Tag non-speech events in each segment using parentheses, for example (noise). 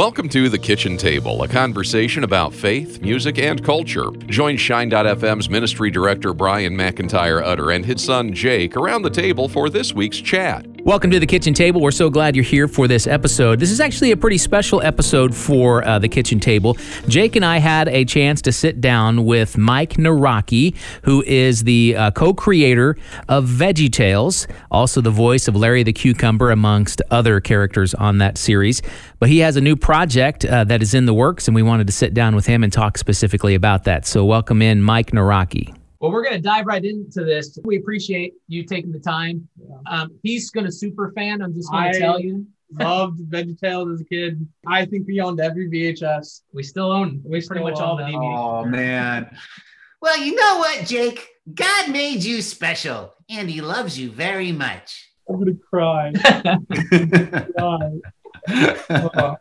Welcome to The Kitchen Table, a conversation about faith, music, and culture. Join Shine.fm's ministry director Brian McIntyre Utter and his son Jake around the table for this week's chat. Welcome to the kitchen table. We're so glad you're here for this episode. This is actually a pretty special episode for uh, the kitchen table. Jake and I had a chance to sit down with Mike Nawrocki, who is the uh, co creator of Veggie Tales, also the voice of Larry the Cucumber, amongst other characters on that series. But he has a new project uh, that is in the works, and we wanted to sit down with him and talk specifically about that. So, welcome in Mike Nawrocki. Well, we're going to dive right into this. We appreciate you taking the time. Um, he's going to super fan. I'm just going to tell you. (laughs) loved VeggieTales as a kid. I think we owned every VHS. We still own We pretty still much all own the that. DVDs. Oh man. Well, you know what, Jake? God made you special, and He loves you very much. I'm gonna cry. (laughs) (laughs) cry. Oh,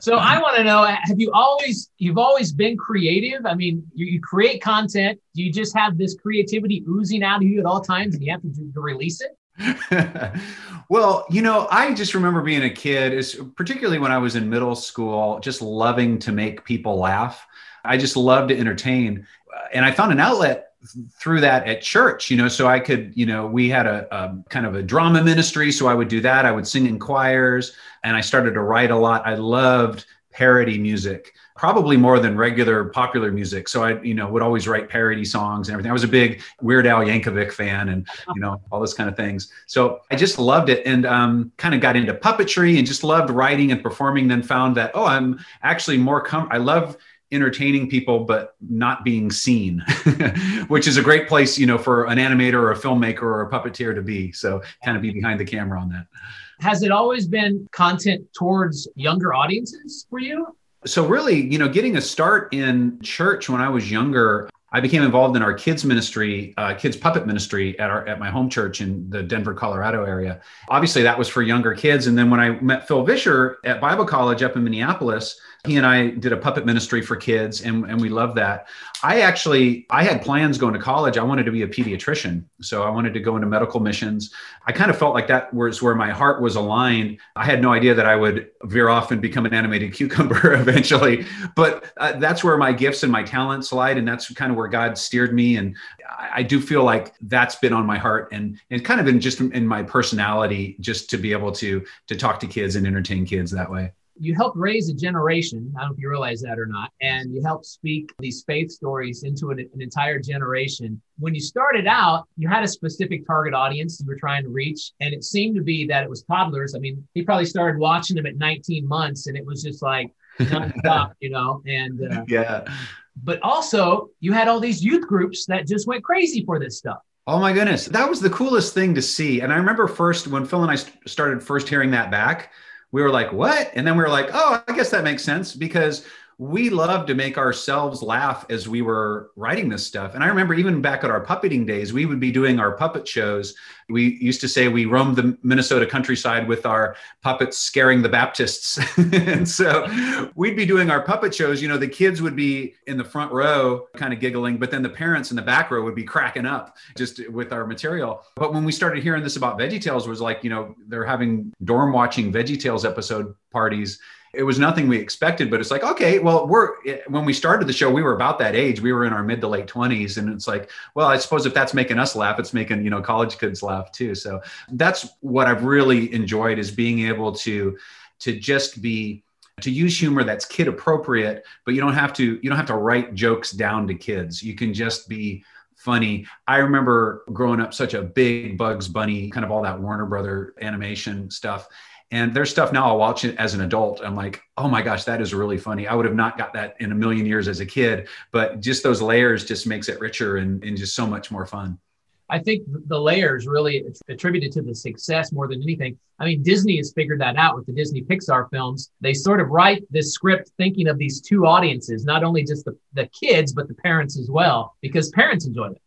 So I want to know: Have you always you've always been creative? I mean, you, you create content. Do you just have this creativity oozing out of you at all times, and you have to, to release it? (laughs) well, you know, I just remember being a kid, is particularly when I was in middle school, just loving to make people laugh. I just loved to entertain, and I found an outlet through that at church. You know, so I could, you know, we had a, a kind of a drama ministry, so I would do that. I would sing in choirs, and I started to write a lot. I loved parody music probably more than regular popular music so i you know would always write parody songs and everything i was a big weird al yankovic fan and you know all those kind of things so i just loved it and um, kind of got into puppetry and just loved writing and performing then found that oh i'm actually more com- i love entertaining people but not being seen (laughs) which is a great place you know for an animator or a filmmaker or a puppeteer to be so kind of be behind the camera on that Has it always been content towards younger audiences for you? so really you know getting a start in church when i was younger i became involved in our kids ministry uh, kids puppet ministry at our at my home church in the denver colorado area. Obviously that was for younger kids. And then when i met phil vischer at bible college up in minneapolis he and i did a puppet ministry for kids and, and we loved that i actually i had plans going to college. I wanted to be a pediatrician. So i wanted to go into medical missions. I kind of felt like that was where my heart was aligned. I had no idea that i would veer off and become an animated (laughs) cucumber (laughs) eventually. But uh, that's where my gifts and my talents lied and that's kind of where god steered me. And I, I do feel like that's been on my heart and and kind of in just in my personality just to be able to to talk to kids and entertain kids that way you helped raise a generation. I don't know if you realize that or not. And you helped speak these faith stories into an, an, entire generation. When you started out, you had a specific target audience you were trying to reach. And it seemed to be that it was toddlers. I mean, he probably started watching them at 19 months and it was just like nonstop, (laughs) you know? And uh, yeah. But also, you had all these youth groups that just went crazy for this stuff. Oh my goodness. That was the coolest thing to see. And I remember first when Phil and I st- started first hearing that back, we were like, what? And then we were like, oh, I guess that makes sense because we love to make ourselves laugh as we were writing this stuff. And I remember even back at our puppeting days, we would be doing our puppet shows. We used to say we roamed the Minnesota countryside with our puppets scaring the Baptists. (laughs) and so we'd be doing our puppet shows. You know, the kids would be in the front row kind of giggling, but then the parents in the back row would be cracking up just with our material. But when we started hearing this about VeggieTales was like, you know, they're having dorm watching VeggieTales episode parties it was nothing we expected but it's like okay well we're when we started the show we were about that age we were in our mid to late 20s and it's like well i suppose if that's making us laugh it's making you know college kids laugh too so that's what i've really enjoyed is being able to to just be to use humor that's kid appropriate but you don't have to you don't have to write jokes down to kids you can just be funny. I remember growing up such a big Bugs Bunny, kind of all that Warner Brother animation stuff. And there's stuff now I'll watch it as an adult. I'm like, oh my gosh, that is really funny. I would have not got that in a million years as a kid, but just those layers just makes it richer and, and just so much more fun. I think the layers really attributed to the success more than anything. I mean, Disney has figured that out with the Disney Pixar films. They sort of write this script thinking of these two audiences, not only just the, the kids, but the parents as well, because parents enjoy it.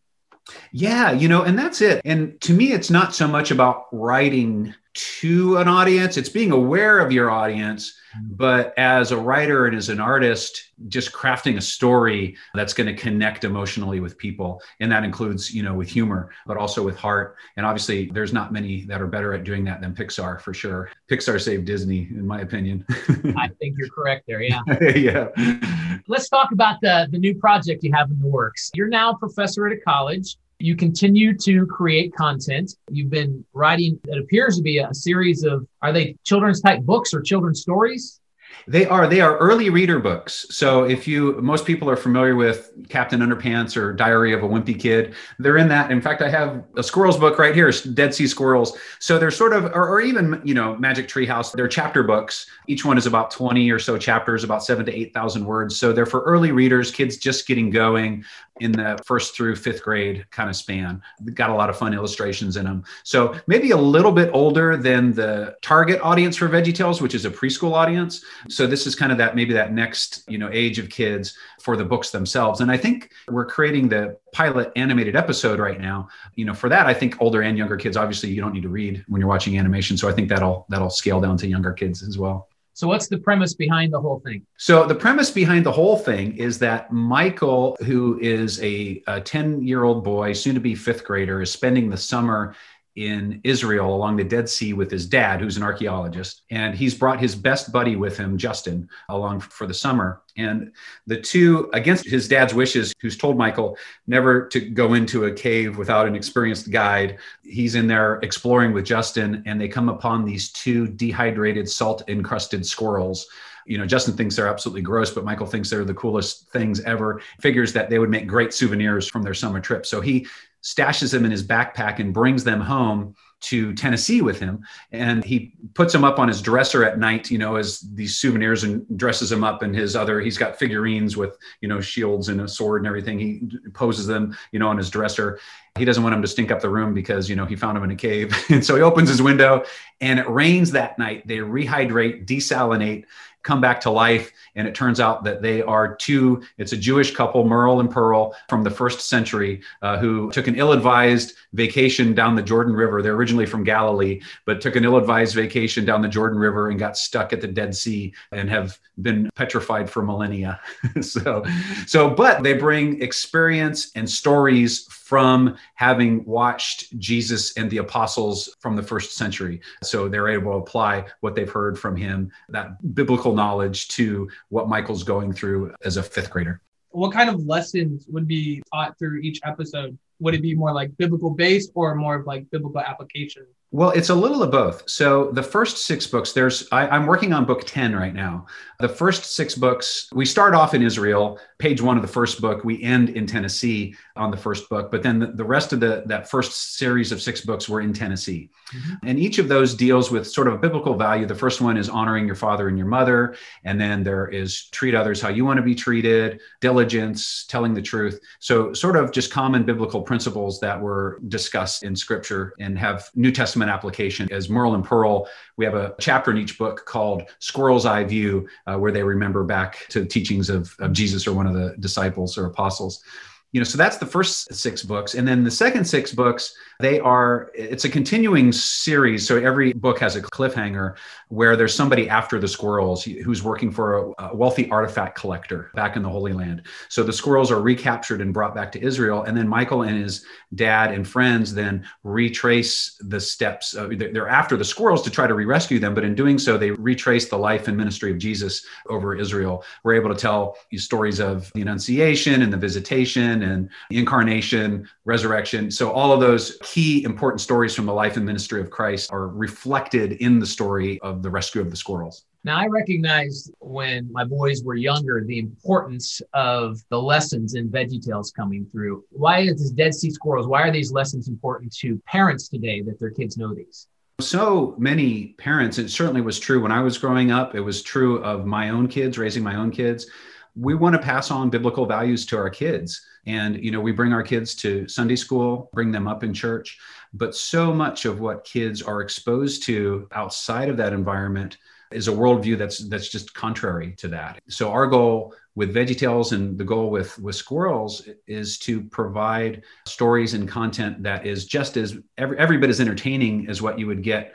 Yeah, you know, and that's it. And to me, it's not so much about writing to an audience. It's being aware of your audience, mm-hmm. but as a writer and as an artist, just crafting a story that's going to connect emotionally with people. And that includes, you know, with humor, but also with heart. And obviously, there's not many that are better at doing that than Pixar for sure. Pixar saved Disney, in my opinion. I think you're correct there. Yeah. (laughs) yeah. Let's talk about the, the new project you have in the works. You're now a professor at a college. You continue to create content. You've been writing, it appears to be a series of, are they children's type books or children's stories? They are. They are early reader books. So if you, most people are familiar with Captain Underpants or Diary of a Wimpy Kid. They're in that. In fact, I have a squirrels book right here, Dead Sea Squirrels. So they're sort of, or, or even you know, Magic Tree House. They're chapter books. Each one is about twenty or so chapters, about seven to eight thousand words. So they're for early readers, kids just getting going in the first through fifth grade kind of span. Got a lot of fun illustrations in them. So maybe a little bit older than the target audience for VeggieTales, which is a preschool audience. So this is kind of that maybe that next you know age of kids for the books themselves. And I think we're creating the pilot animated episode right now. You know, for that, I think older and younger kids. Obviously, you don't need to read when you're watching animation. So I think that'll that'll scale down to younger kids as well. So, what's the premise behind the whole thing? So, the premise behind the whole thing is that Michael, who is a 10 year old boy, soon to be fifth grader, is spending the summer in Israel along the Dead Sea with his dad, who's an archaeologist. And he's brought his best buddy with him, Justin, along for the summer. And the two, against his dad's wishes, who's told Michael never to go into a cave without an experienced guide, he's in there exploring with Justin, and they come upon these two dehydrated, salt encrusted squirrels you know, Justin thinks they're absolutely gross, but Michael thinks they're the coolest things ever. Figures that they would make great souvenirs from their summer trip. So he stashes them in his backpack and brings them home to Tennessee with him. And he puts them up on his dresser at night, you know, as these souvenirs and dresses them up in his other, he's got figurines with, you know, shields and a sword and everything. He poses them, you know, on his dresser. He doesn't want them to stink up the room because, you know, he found them in a cave. (laughs) and so he opens his window and it rains that night. They rehydrate, desalinate, come back to life. And it turns out that they are two, it's a Jewish couple, Merle and Pearl, from the first century, uh, who took an ill advised vacation down the Jordan River. They're originally from Galilee, but took an ill advised vacation down the Jordan River and got stuck at the Dead Sea and have been petrified for millennia. (laughs) so, so, but they bring experience and stories from having watched Jesus and the apostles from the first century. So they're able to apply what they've heard from him, that biblical knowledge, to what Michael's going through as a fifth grader. What kind of lessons would be taught through each episode? Would it be more like biblical based or more of like biblical application? Well, it's a little of both. So the first six books, there's I, am working on book 10 right now. The first six books, we start off in Israel, page one of the first book. We end in Tennessee on the first book, but then the, the rest of the that first series of six books were in Tennessee. Mm-hmm. And each of those deals with sort of a biblical value. The first one is honoring your father and your mother. And then there is treat others how you want to be treated, diligence, telling the truth. So sort of just common biblical principles that were discussed in scripture and have New Testament application. As Merle and Pearl, we have a chapter in each book called Squirrel's Eye View, uh, where they remember back to the teachings of, of Jesus or one of the disciples or apostles you know so that's the first six books. And then the second six books they are it's a continuing series. So every book has a cliffhanger where there's somebody after the squirrels who's working for a, wealthy artifact collector back in the holy land. So the squirrels are recaptured and brought back to israel. And then michael and his dad and friends then retrace the steps they're after the squirrels to try to re-rescue them. But in doing so they retrace the life and ministry of jesus over israel. We're able to tell stories of the annunciation and the visitation and incarnation resurrection so all of those key important stories from the life and ministry of Christ are reflected in the story of the rescue of the squirrels. Now, I recognized when my boys were younger the importance of the lessons in VeggieTales coming through. Why is this Dead Sea Squirrels? Why are these lessons important to parents today that their kids know these? So many parents, it certainly was true when I was growing up. It was true of my own kids, raising my own kids. We want to pass on biblical values to our kids. And, you know, we bring our kids to Sunday school, bring them up in church. But so much of what kids are exposed to outside of that environment is a worldview that's that's just contrary to that. So our goal with VeggieTales and the goal with with Squirrels is to provide stories and content that is just as every, every bit as entertaining as what you would get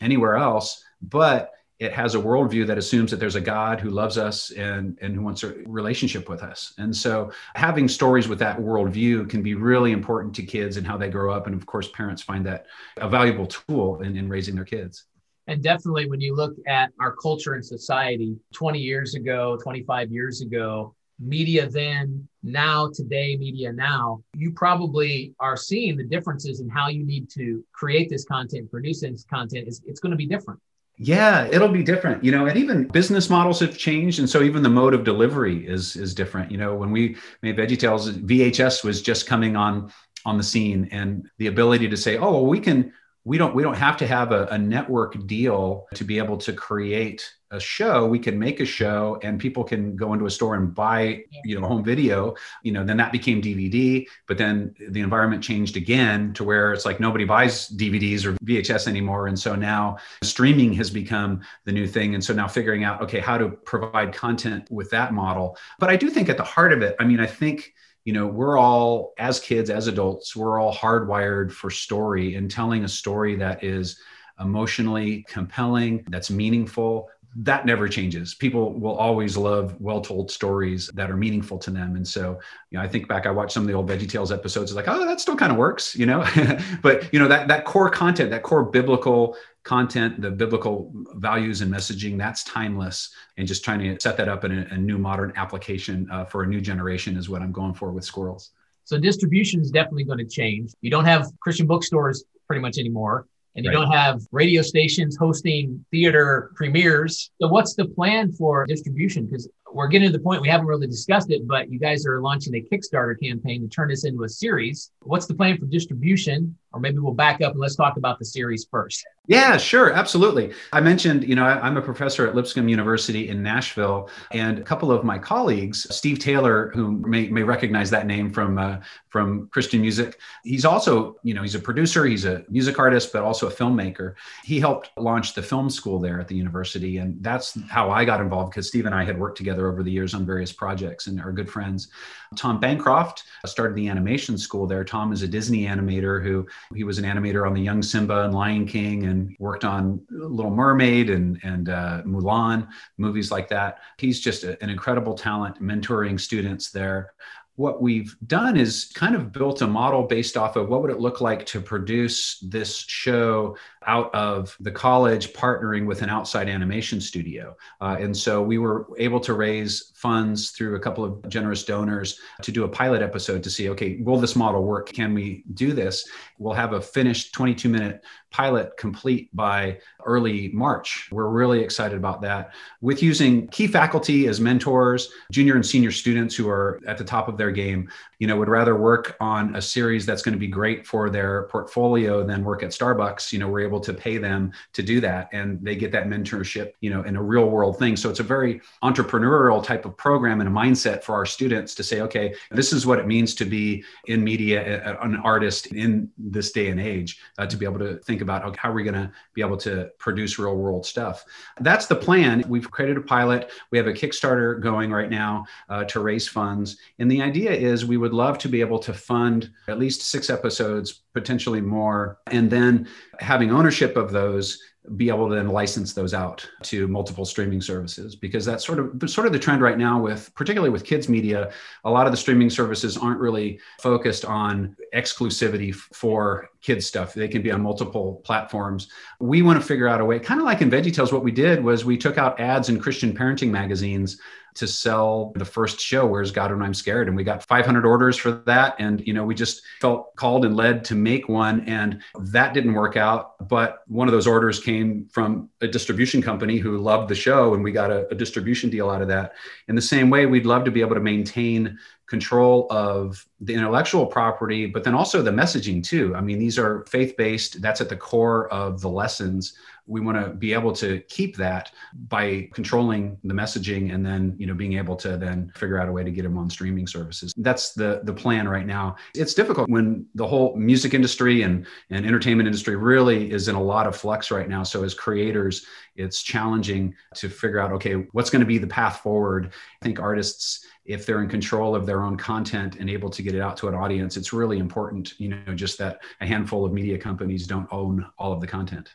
anywhere else, but it has a worldview that assumes that there's a God who loves us and, and who wants a relationship with us. And so having stories with that worldview can be really important to kids and how they grow up. And of course, parents find that a valuable tool in, in raising their kids. And definitely when you look at our culture and society 20 years ago, 25 years ago, media then, now, today, media now, you probably are seeing the differences in how you need to create this content, produce this content. It's, it's going to be different. Yeah, it'll be different, you know, and even business models have changed. And so even the mode of delivery is is different. You know, when we made veggie VeggieTales, VHS was just coming on on the scene and the ability to say, oh, well, we can we don't we don't have to have a, a, network deal to be able to create a show. We can make a show and people can go into a store and buy you know home video. You know then that became dvd but then the environment changed again to where it's like nobody buys dvds or vhs anymore. And so now streaming has become the new thing. And so now figuring out okay how to provide content with that model. But i do think at the heart of it i mean i think you know we're all as kids as adults we're all hardwired for story and telling a story that is emotionally compelling that's meaningful that never changes. People will always love well told stories that are meaningful to them. And so you know i think back i watched some of the old veggietales episodes like oh that still kind of works you know? (laughs) But you know that that core content that core biblical content, the biblical values and messaging, that's timeless. And just trying to set that up in a, a new modern application uh, for a new generation is what I'm going for with squirrels. So distribution is definitely going to change. You don't have Christian bookstores pretty much anymore. And you right. don't have radio stations hosting theater premieres. So, what's the plan for distribution? Because we're getting to the point we haven't really discussed it, but you guys are launching a Kickstarter campaign to turn this into a series. What's the plan for distribution? Or maybe we'll back up and let's talk about the series first. Yeah, sure, absolutely. I mentioned, you know, I, am a professor at Lipscomb University in Nashville, and a couple of my colleagues, Steve Taylor, who may, may recognize that name from uh, from Christian music, he's also, you know, he's a producer, he's a music artist, but also a filmmaker. He helped launch the film school there at the university, and that's how I got involved because Steve and I had worked together together over the years on various projects and are good friends. Tom Bancroft started the animation school there. Tom is a Disney animator who he was an animator on the Young Simba and Lion King and worked on Little Mermaid and, and uh, Mulan, movies like that. He's just a, an incredible talent mentoring students there what we've done is kind of built a model based off of what would it look like to produce this show out of the college partnering with an outside animation studio. Uh, and so we were able to raise funds through a couple of generous donors to do a pilot episode to see okay will this model work? Can we do this? We'll have a finished 22 minute pilot complete by early March. We're really excited about that. With using key faculty as mentors, junior and senior students who are at the top of their game, you know, would rather work on a series that's going to be great for their portfolio than work at Starbucks. You know, we're able to pay them to do that and they get that mentorship, you know, in a real world thing. So it's a very entrepreneurial type of program and a mindset for our students to say, okay, this is what it means to be in media, an artist in this day and age, uh, to be able to think about okay, how are we going to be able to produce real world stuff. That's the plan. We've created a pilot. We have a Kickstarter going right now uh, to raise funds. And the idea is we would love to be able to fund at least six episodes, potentially more, and then having ownership of those be able to then license those out to multiple streaming services. Because that's sort of sort of the trend right now with particularly with kids media a lot of the streaming services aren't really focused on exclusivity for kids stuff. They can be on multiple platforms. We want to figure out a way kind of like in veggietales what we did was we took out ads in christian parenting magazines to sell the first show where's god when i'm scared? And we got 500 orders for that. And you know we just felt called and led to make one and that didn't work out. But one of those orders came from a distribution company who loved the show and we got a, a distribution deal out of that. In the same way we'd love to be able to maintain control of the intellectual property, but then also the messaging too. I mean, these are faith based, that's at the core of the lessons we want to be able to keep that by controlling the messaging and then you know being able to then figure out a way to get them on streaming services. That's the the plan right now. It's difficult when the whole music industry and and entertainment industry really is in a lot of flux right now. So as creators it's challenging to figure out okay what's going to be the path forward? I think artists if they're in control of their own content and able to get it out to an audience it's really important you know just that a handful of media companies don't own all of the content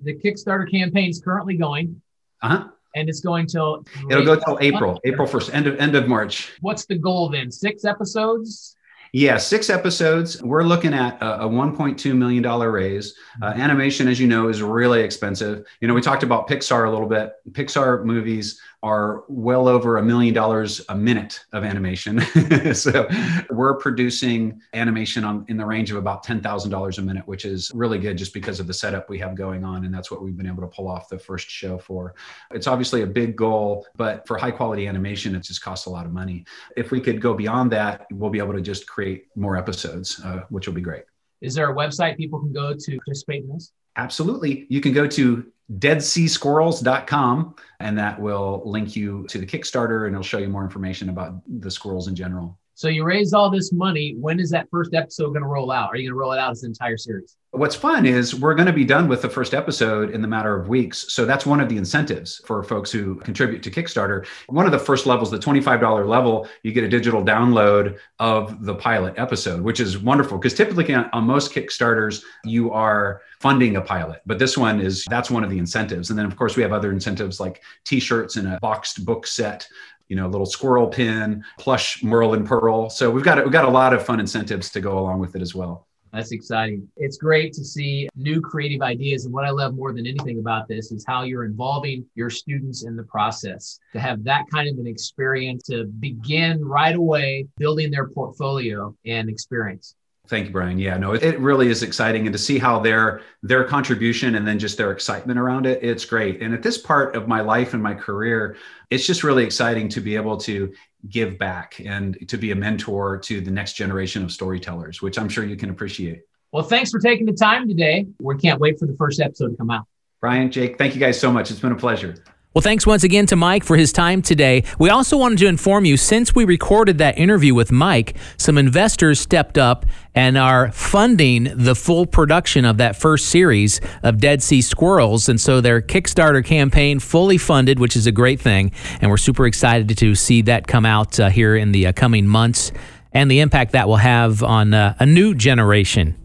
The Kickstarter campaign is currently going, Uh-huh. and it's going till It'll go till April, April 1st, end of end of March. What's the goal then? Six episodes? Yeah, six episodes. We're looking at a, a 1.2 million dollar raise. Uh, animation, as you know, is really expensive. You know, we talked about Pixar a little bit. Pixar movies are well over a million dollars a minute of animation. (laughs) so we're producing animation on in the range of about ten thousand dollars a minute, which is really good just because of the setup we have going on, and that's what we've been able to pull off the first show for. It's obviously a big goal, but for high quality animation, it just costs a lot of money. If we could go beyond that, we'll be able to just create more episodes, uh, which will be great. Is there a website people can go to participate in this? Absolutely. You can go to deadseasquirrels.com and that will link you to the Kickstarter and it'll show you more information about the squirrels in general. So you raised all this money. When is that first episode going to roll out? Are you going to roll it out as an entire series? What's fun is we're going to be done with the first episode in the matter of weeks. So that's one of the incentives for folks who contribute to Kickstarter. One of the first levels, the $25 level, you get a digital download of the pilot episode, which is wonderful because typically on, on most Kickstarters, you are funding a pilot. But this one is that's one of the incentives. And then, of course, we have other incentives like t shirts and a boxed book set you know, little squirrel pin, plush Merlin pearl. So we've got we've got a lot of fun incentives to go along with it as well. That's exciting. It's great to see new creative ideas. And what I love more than anything about this is how you're involving your students in the process to have that kind of an experience to begin right away building their portfolio and experience. Thank you, Brian. Yeah, no, it really is exciting, and to see how their their contribution and then just their excitement around it, it's great. And at this part of my life and my career, it's just really exciting to be able to give back and to be a mentor to the next generation of storytellers, which I'm sure you can appreciate. Well, thanks for taking the time today. We can't wait for the first episode to come out. Brian, Jake, thank you guys so much. It's been a pleasure. Well, thanks once again to Mike for his time today. We also wanted to inform you since we recorded that interview with Mike, some investors stepped up and are funding the full production of that first series of Dead Sea Squirrels. And so their Kickstarter campaign fully funded, which is a great thing. And we're super excited to see that come out uh, here in the uh, coming months and the impact that will have on uh, a new generation.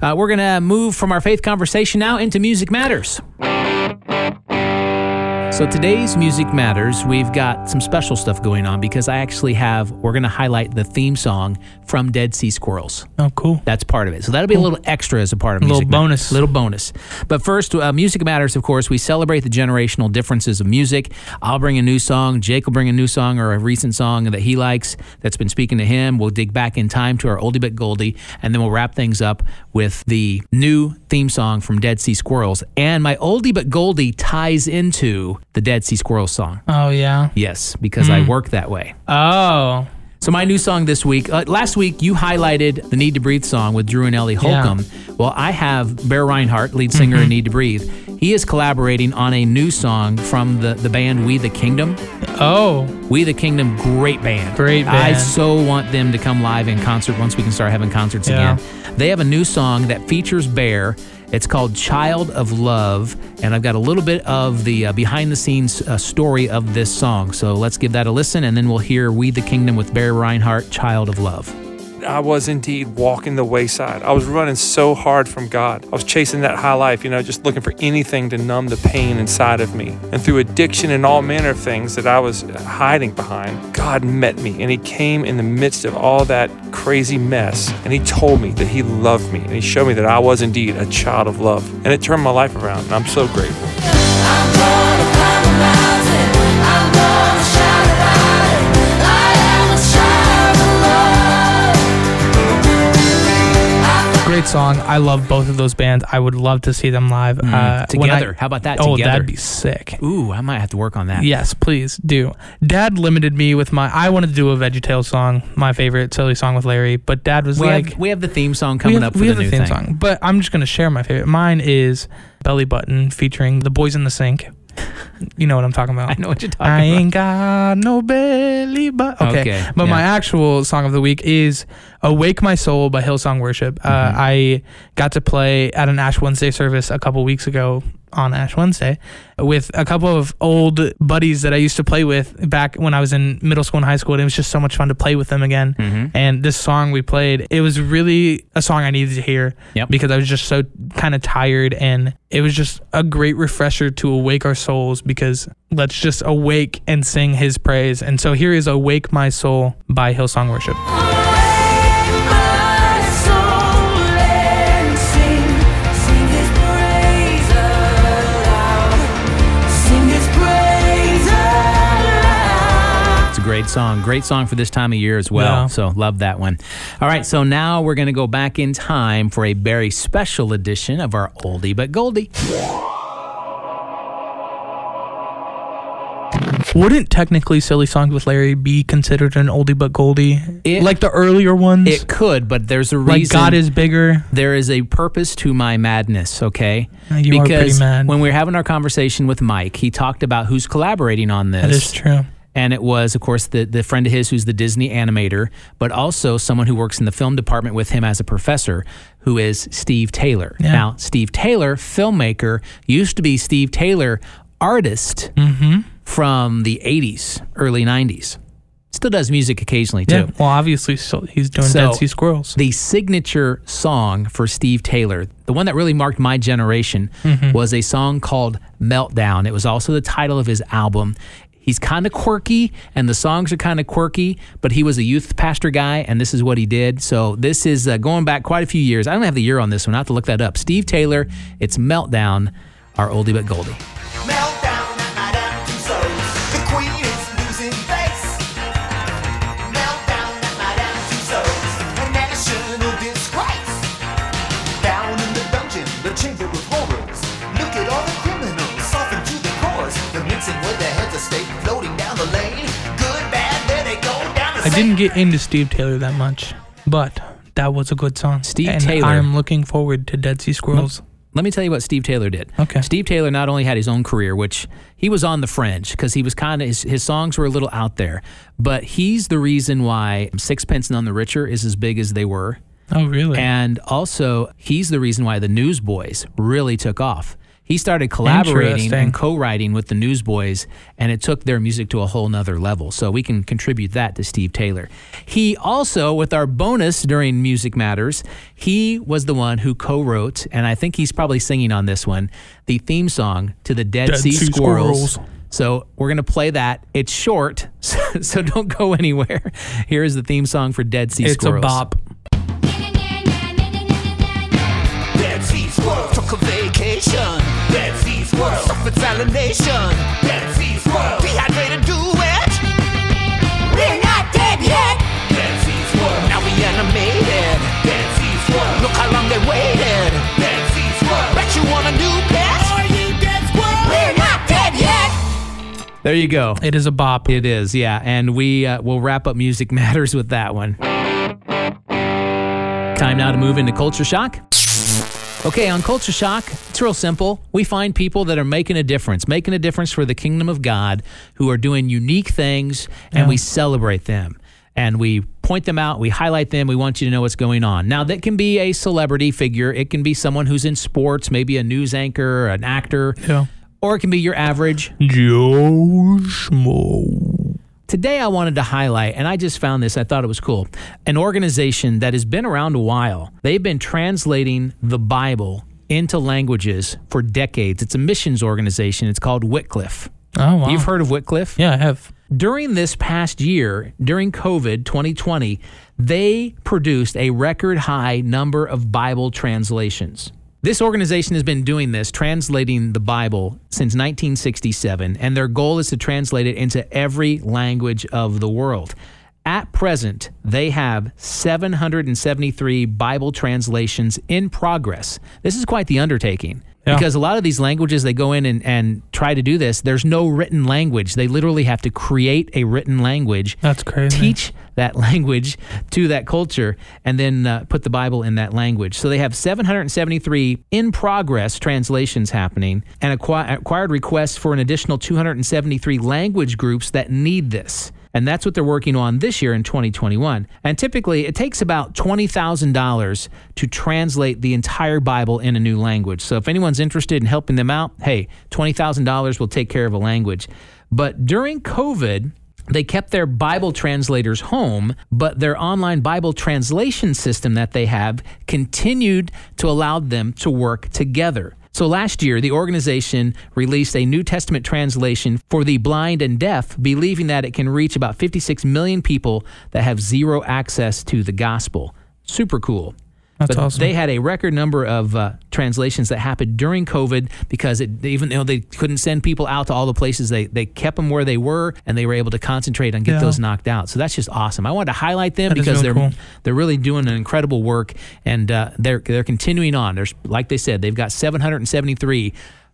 Uh, we're going to move from our faith conversation now into Music Matters. So today's Music Matters, we've got some special stuff going on because I actually have, we're going to highlight the theme song from Dead Sea Squirrels. Oh, cool. That's part of it. So that'll be a little extra as a part of A little Music Matters. bonus. Little bonus. But first, uh, Music Matters, of course, we celebrate the generational differences of music. I'll bring a new song. Jake will bring a new song or a recent song that he likes that's been speaking to him. We'll dig back in time to our oldie but goldie, and then we'll wrap things up with the new theme song from Dead Sea Squirrels. And my oldie but goldie ties into the Dead Sea Squirrels song. Oh, yeah. Yes, because I work that way. Oh. So my new song this week. Uh, last week you highlighted the Need to Breathe song with Drew and Ellie Yeah. Holcomb. Well, I have Bear Rinehart, lead singer in Need to Breathe. He is collaborating on a new song from the the band We the Kingdom. Oh. We the Kingdom, great band. Great I band. so want them to come live in concert once we can start having concerts Yeah. again. They have a new song that features Bear. It's called Child of Love, and I've got a little bit of the uh, behind the scenes uh, story of this song. So let's give that a listen, and then we'll hear We the Kingdom with Barry Rinehart, Child of Love. I was indeed walking the wayside. I was running so hard from God. I was chasing that high life, you know, just looking for anything to numb the pain inside of me. And through addiction and all manner of things that I was hiding behind, God met me and He came in the midst of all that crazy mess and He told me that He loved me and He showed me that I was indeed a child of love. And it turned my life around. And I'm so grateful. Great song. I love both of those bands. I would love to see them live. uh, when I- Mm, together. How about that? Oh, Together. that'd be sick. Ooh, I might have to work on that. Yes, please do. Dad limited me with my. I wanted to do a VeggieTales song, my favorite silly song with Larry, but Dad was We, like, have, we have the theme song coming have, up for we the new the theme thing. song. But I'm just gonna share my favorite. Mine is Belly Button featuring the Boys in the Sink. You know what I'm talking about. I know what you're talking I about. I ain't got no belly but okay. Okay, But my actual song of the week is "Awake My Soul" by Hillsong Worship. Uh, Mm-hmm. I got to play at an Ash Wednesday service a couple weeks ago on Ash Wednesday with a couple of old buddies that I used to play with back when I was in middle school and high school. And it was just so much fun to play with them again. Mm-hmm. And this song we played, it was really a song I needed to hear Yep. because I was just so kind of tired. And it was just a great refresher to awake our souls because let's just awake and sing his praise. And so here is Awake My Soul by Hillsong Worship. A great song. Great song for this time of year as well. Yeah. So love that one. All right, so now we're going to go back in time for a very special edition of our oldie but goldie. Wouldn't technically Silly Songs with Larry be considered an oldie but goldie? It- like the earlier ones? It could, but there's a like reason. God is bigger. there is a purpose to my madness, okay? Uh, You are because pretty mad. when we were having our conversation with Mike, he talked about who's collaborating on this. That is true. And it was, of course, the the friend of his who's the Disney animator, but also someone who works in the film department with him as a professor, who is Steve Taylor. Yeah. Now, Steve Taylor, filmmaker, used to be Steve Taylor, artist Mm-hmm. from the '80s, early '90s. Still does music occasionally too. Yeah. Well, obviously, so he's doing So- Dead Sea Squirrels. The signature song for Steve Taylor, the one that really marked my generation, Mm-hmm. was a song called Meltdown. It was also the title of his album. He's kind of quirky, and the songs are kind of quirky, but he was a youth pastor guy, and this is what he did. So, this is uh, going back quite a few years. I don't have the year on this one, I have to look that up. Steve Taylor, it's Meltdown, our oldie but goldie. Meltdown didn't get into Steve Taylor that much, but that was a good song. Steve and Taylor- I'm looking forward to Dead Sea Squirrels. Let me tell you what Steve Taylor did. Okay. Steve Taylor not only had his own career, which he was on the fringe because he was kind of his, his songs were a little out there, but he's the reason why Sixpence None the Richer is as big as they were. Oh, really? And also, he's the reason why the Newsboys really took off. He started collaborating and co-writing with the Newsboys, and it took their music to a whole nother level. So we can contribute that to Steve Taylor. He also, with our bonus during Music Matters, he was the one who co-wrote, and I think he's probably singing on this one, the theme song to the Dead, Dead Sea, Sea Squirrels. Squirrels. So we're gonna play that. It's short, (laughs) so, so don't go anywhere. Here is the theme song for Dead Sea it's Squirrels. a bop. Squirrel suffered salination. Dead Sea Squirrel dehydrated do it. We're not dead yet. Dead Sea Squirrel now we animated. Dead Sea Squirrel look how long they waited. Dead Sea Squirrel bet you want a new pet. Are you dead squirrel? We're not dead yet. There you go. It is a bop. It is, yeah. And we uh, will wrap up Music Matters with that one. Time now to move into Culture Shock. Okay, on Culture Shock, it's real simple. We find people that are making a difference, making a difference for the kingdom of God, who are doing unique things, and Yeah. we celebrate them. And we point them out, we highlight them, we want you to know what's going on. Now, that can be a celebrity figure, it can be someone who's in sports, maybe a news anchor, an actor, Yeah. or it can be your average Joe Schmo. Today, I wanted to highlight, and I just found this, I thought it was cool, an organization that has been around a while. They've been translating the Bible into languages for decades. It's a missions organization. It's called Wycliffe. Oh, wow. You've heard of Wycliffe? Yeah, I have. During this past year, during COVID 2020, they produced a record high number of Bible translations. This organization has been doing this, translating the Bible since 1967, and their goal is to translate it into every language of the world. At present, they have 773 Bible translations in progress. This is quite the undertaking Yeah. because a lot of these languages they go in and, and try to do this there's no written language they literally have to create a written language That's crazy. teach that (laughs) language to that culture and then uh, put the bible in that language so they have 773 in progress translations happening and acqui- acquired requests for an additional 273 language groups that need this And that's what they're working on this year in 2021. And typically, it takes about $20,000 to translate the entire Bible in a new language. So if anyone's interested in helping them out, hey, $20,000 will take care of a language. But during COVID, they kept their Bible translators home, but their online Bible translation system that they have continued to allow them to work together. So last year, the organization released a New Testament translation for the blind and deaf, believing that it can reach about 56 million people that have zero access to the gospel. Super cool. That's but awesome. They had a record number of uh, translations that happened during COVID because it, even though they couldn't send people out to all the places, they, they kept them where they were and they were able to concentrate on get Yeah. those knocked out. So that's just awesome. I wanted to highlight them That because real they're cool. they're really doing an incredible work and uh, they're they're continuing on. There's like they said, they've got 773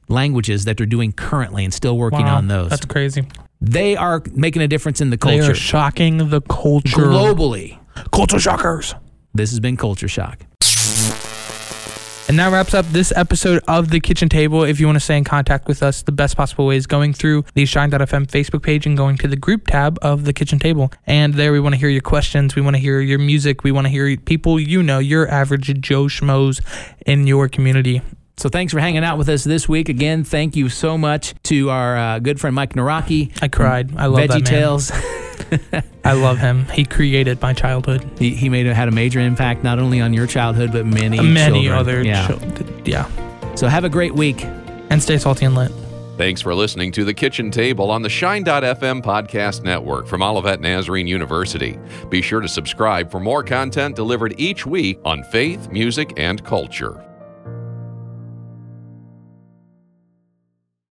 languages that they're doing currently and still working Wow, on those. That's crazy. they are making a difference in the culture. They are shocking the culture. globally. Culture shockers. This has been Culture Shock. And that wraps up this episode of The Kitchen Table. If you want to stay in contact with us, the best possible way is going through the Shine.fm Facebook page and going to the group tab of The Kitchen Table. And there we want to hear your questions. We want to hear your music. We want to hear people you know, your average Joe Schmoes in your community. So thanks for hanging out with us this week. Again, thank you so much to our uh, good friend Mike Nawrocki. I cried. I love Veggie that man. Tales. (laughs) I love him. He created my childhood. he, he made had a major impact not only on your childhood but many Many children. other yeah. children. Yeah. So have a great week. And stay salty and lit. Thanks for listening to The Kitchen Table on the Shine.fm podcast network from Olivet Nazarene University. Be sure to subscribe for more content delivered each week on faith, music, and culture.